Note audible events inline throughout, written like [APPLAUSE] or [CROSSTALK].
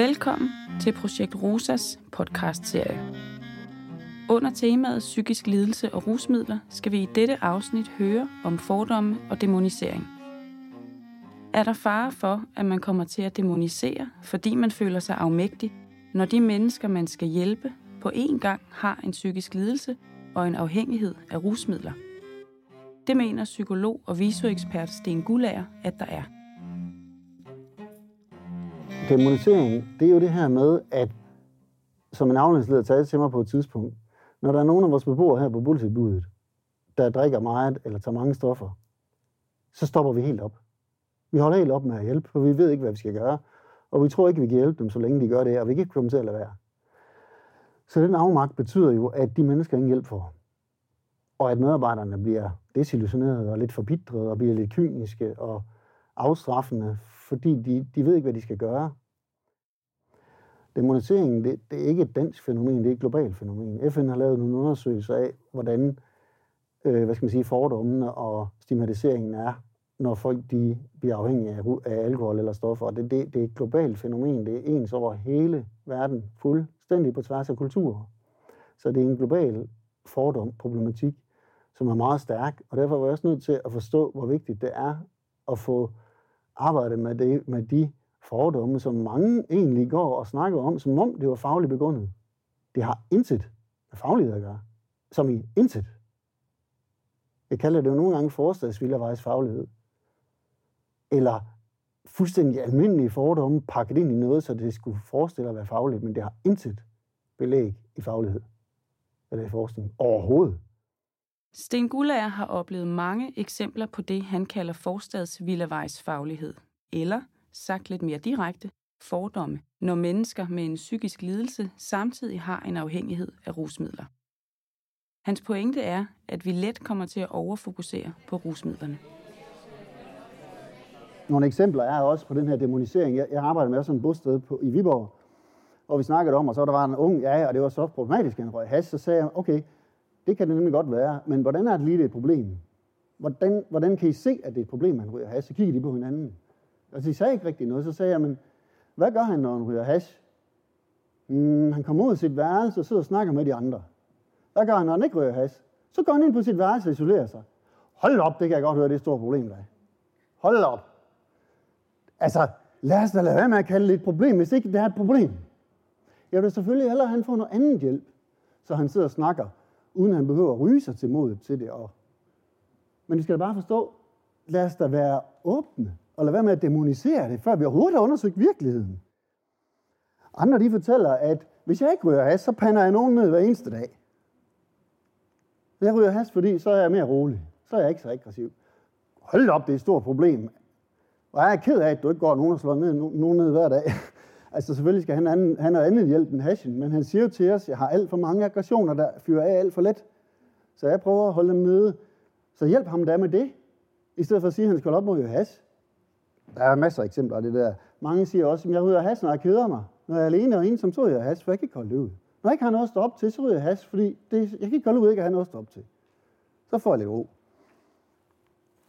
Velkommen til Projekt Rosas podcastserie. Under temaet psykisk lidelse og rusmidler skal vi i dette afsnit høre om fordomme og demonisering. Er der fare for, at man kommer til at demonisere, fordi man føler sig afmægtig, når de mennesker, man skal hjælpe, på én gang har en psykisk lidelse og en afhængighed af rusmidler? Det mener psykolog og visoekspert Sten Gullager, at der er. Dæmonisering, det er jo det her med, at som en afdelingsleder talte til mig på et tidspunkt, når der er nogen af vores beboere her på boligtilbuddet, der drikker meget eller tager mange stoffer, så stopper vi helt op. Vi holder helt op med at hjælpe, for vi ved ikke, hvad vi skal gøre. Og vi tror ikke, vi kan hjælpe dem, så længe de gør det, og vi kan ikke komme til at lade være. Så den afmagt betyder jo, at de mennesker ingen hjælp får. Og at medarbejderne bliver desillusionerede og lidt forbitret og bliver lidt kyniske og afstraffende, fordi de, de ved ikke, hvad de skal gøre. Demoniseringen, det, det er ikke et dansk fænomen, det er et globalt fænomen. FN har lavet nogle undersøgelser af, hvordan øh, hvad skal man sige, fordommene og stigmatiseringen er, når folk de bliver afhængige af, af alkohol eller stoffer. Og det, det, det er et globalt fænomen. Det er ens over hele verden, fuldstændig på tværs af kulturer. Så det er en global fordom, problematik, som er meget stærk. Og derfor er jeg også nødt til at forstå, hvor vigtigt det er at få arbejdet med, det, med de fordomme, som mange egentlig går og snakker om, som om det var fagligt begrundet. Det har intet med faglighed at gøre. Som i intet. Jeg kalder det jo nogle gange forstadsvildervejs faglighed. Eller fuldstændig almindelige fordomme pakket ind i noget, så det skulle forestille at være fagligt, men det har intet belæg i faglighed eller i forskning overhovedet. Sten Gullager har oplevet mange eksempler på det, han kalder forstadsvildervejs faglighed, eller sagt lidt mere direkte, fordomme, når mennesker med en psykisk lidelse samtidig har en afhængighed af rusmidler. Hans pointe er, at vi let kommer til at overfokusere på rusmidlerne. Nogle eksempler er også på den her demonisering. Jeg, jeg arbejder med sådan en bosted på, i Viborg, hvor vi snakkede om, og så der var en ung, ja, og det var så problematisk, at han røg has, så sagde jeg, okay, det kan det nemlig godt være, men hvordan er det lige det et problem? Hvordan, hvordan kan I se, at det er et problem, at han ryger has? Så kigger de på hinanden. Altså, de sagde ikke rigtig noget. Så sagde jeg, men hvad gør han, når han ryger hash? Mm, han kommer ud af sit værelse og sidder og snakker med de andre. Hvad gør han, når han ikke ryger hash? Så går han ind på sit værelse og isolerer sig. Hold op, det kan jeg godt høre, det er et stort problem, der Hold op. Altså, lad os da lade være med at kalde det et problem, hvis ikke det er et problem. Jeg vil selvfølgelig hellere, at han får noget andet hjælp, så han sidder og snakker, uden at han behøver at ryge sig til modet til det. Og... Men vi skal da bare forstå, lad os da være åbne og lade være med at demonisere det, før vi overhovedet har undersøgt virkeligheden. Andre de fortæller, at hvis jeg ikke ryger has, så pander jeg nogen ned hver eneste dag. Jeg ryger has, fordi så er jeg mere rolig. Så er jeg ikke så aggressiv. Hold op, det er et stort problem. Og jeg er ked af, at du ikke går nogen og slår ned, nogen ned hver dag. [LAUGHS] altså selvfølgelig skal han, anden, han have andet hjælp end hashen, men han siger jo til os, at jeg har alt for mange aggressioner, der fyrer af alt for let. Så jeg prøver at holde dem nede. Så hjælp ham da med det, i stedet for at sige, at han skal op mod hash. Der er masser af eksempler af det der. Mange siger også, at jeg ryger has, når jeg keder mig. Når jeg er alene og ensom, så ryger jeg has, for jeg kan ikke holde det ud. Når jeg ikke har noget at stå op til, så ryger jeg has, fordi det, jeg kan ikke holde ud ikke at have noget at stå op til. Så får jeg lidt ro.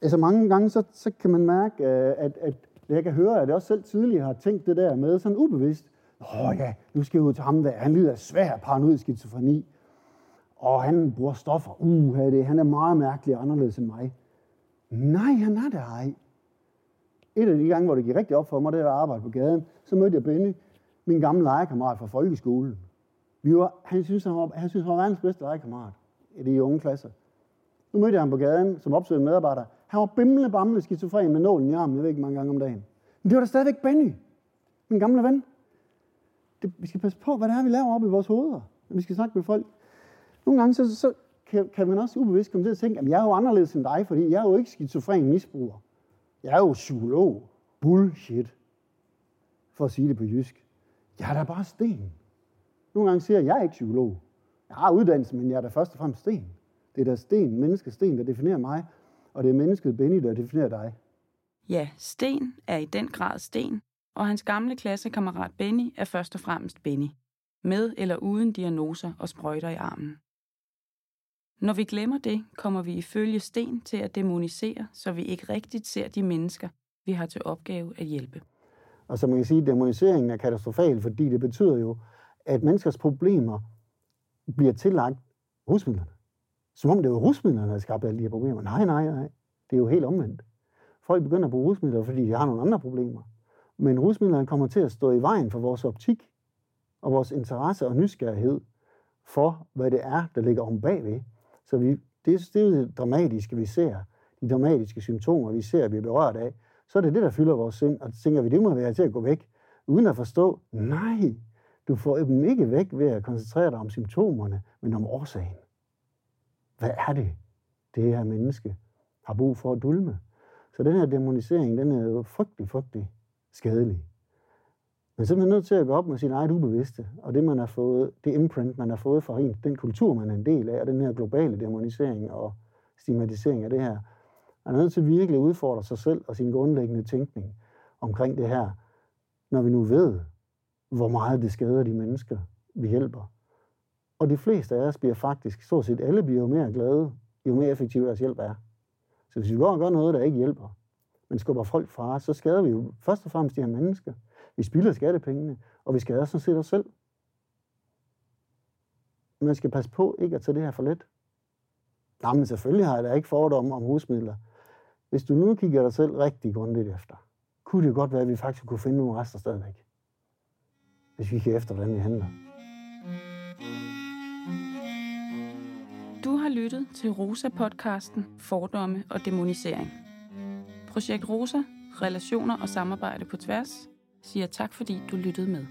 Altså mange gange, så, så kan man mærke, øh, at, at jeg kan høre, at jeg også selv tidligere har tænkt det der med sådan ubevidst. Åh ja, nu skal jeg ud til ham der. Han lider af svær paranoid skizofreni. Og han bruger stoffer. Uh, det. han er meget mærkelig og anderledes end mig. Nej, han er det ej. En af de gange, hvor det gik rigtig op for mig, det var at arbejde på gaden. Så mødte jeg Benny, min gamle legekammerat fra folkeskolen. Vi var, han synes, han var, han synes, han var verdens bedste legekammerat i de unge klasser. Nu mødte jeg ham på gaden som opsøgende medarbejder. Han var bimle bamle skizofren med nålen i armen, jeg ved ikke mange gange om dagen. Men det var da stadigvæk Benny, min gamle ven. Det, vi skal passe på, hvad det er, vi laver op i vores hoveder, når vi skal snakke med folk. Nogle gange så, så kan, kan man også ubevidst komme til at tænke, at jeg er jo anderledes end dig, fordi jeg er jo ikke skizofren misbruger. Jeg er jo psykolog. Bullshit. For at sige det på jysk. Jeg er da bare sten. Nogle gange siger jeg, at jeg er ikke psykolog. Jeg har uddannelse, men jeg er da først og fremmest sten. Det er da sten, menneskesten, der definerer mig, og det er mennesket Benny, der definerer dig. Ja, Sten er i den grad Sten, og hans gamle klassekammerat Benny er først og fremmest Benny. Med eller uden diagnoser og sprøjter i armen. Når vi glemmer det, kommer vi ifølge Sten til at demonisere, så vi ikke rigtigt ser de mennesker, vi har til opgave at hjælpe. Og så man kan sige, at demoniseringen er katastrofal, fordi det betyder jo, at menneskers problemer bliver tillagt rusmidlerne. Som om det var rusmidlerne, der skabte alle de her problemer. Nej, nej, nej. Det er jo helt omvendt. Folk begynder at bruge rusmidler, fordi de har nogle andre problemer. Men rusmidlerne kommer til at stå i vejen for vores optik og vores interesse og nysgerrighed for, hvad det er, der ligger om bagved. Så vi, det, det er jo det dramatiske, vi ser. De dramatiske symptomer, vi ser, vi er berørt af. Så er det det, der fylder vores sind, og tænker vi, det må være til at gå væk, uden at forstå, nej, du får dem ikke væk ved at koncentrere dig om symptomerne, men om årsagen. Hvad er det, det her menneske har brug for at dulme? Så den her demonisering, den er jo frygtelig, frygtelig skadelig. Man er simpelthen nødt til at gå op med sin eget ubevidste, og det, man har fået, det imprint, man har fået fra den kultur, man er en del af, og den her globale demonisering og stigmatisering af det her, man er nødt til virkelig at udfordre sig selv og sin grundlæggende tænkning omkring det her, når vi nu ved, hvor meget det skader de mennesker, vi hjælper. Og de fleste af os bliver faktisk, stort set alle bliver jo mere glade, jo mere effektiv deres hjælp er. Så hvis vi går og gør noget, der ikke hjælper, men skubber folk fra os, så skader vi jo først og fremmest de her mennesker. Vi spilder skattepengene, og vi skader sådan set os selv. Man skal passe på ikke at tage det her for let. Nej, men selvfølgelig har jeg da ikke fordomme om husmidler. Hvis du nu kigger dig selv rigtig grundigt efter, kunne det godt være, at vi faktisk kunne finde nogle rester stadigvæk. Hvis vi kigger efter, hvordan vi handler. Du har lyttet til Rosa-podcasten Fordomme og Demonisering. Projekt Rosa, relationer og samarbejde på tværs, siger tak fordi du lyttede med.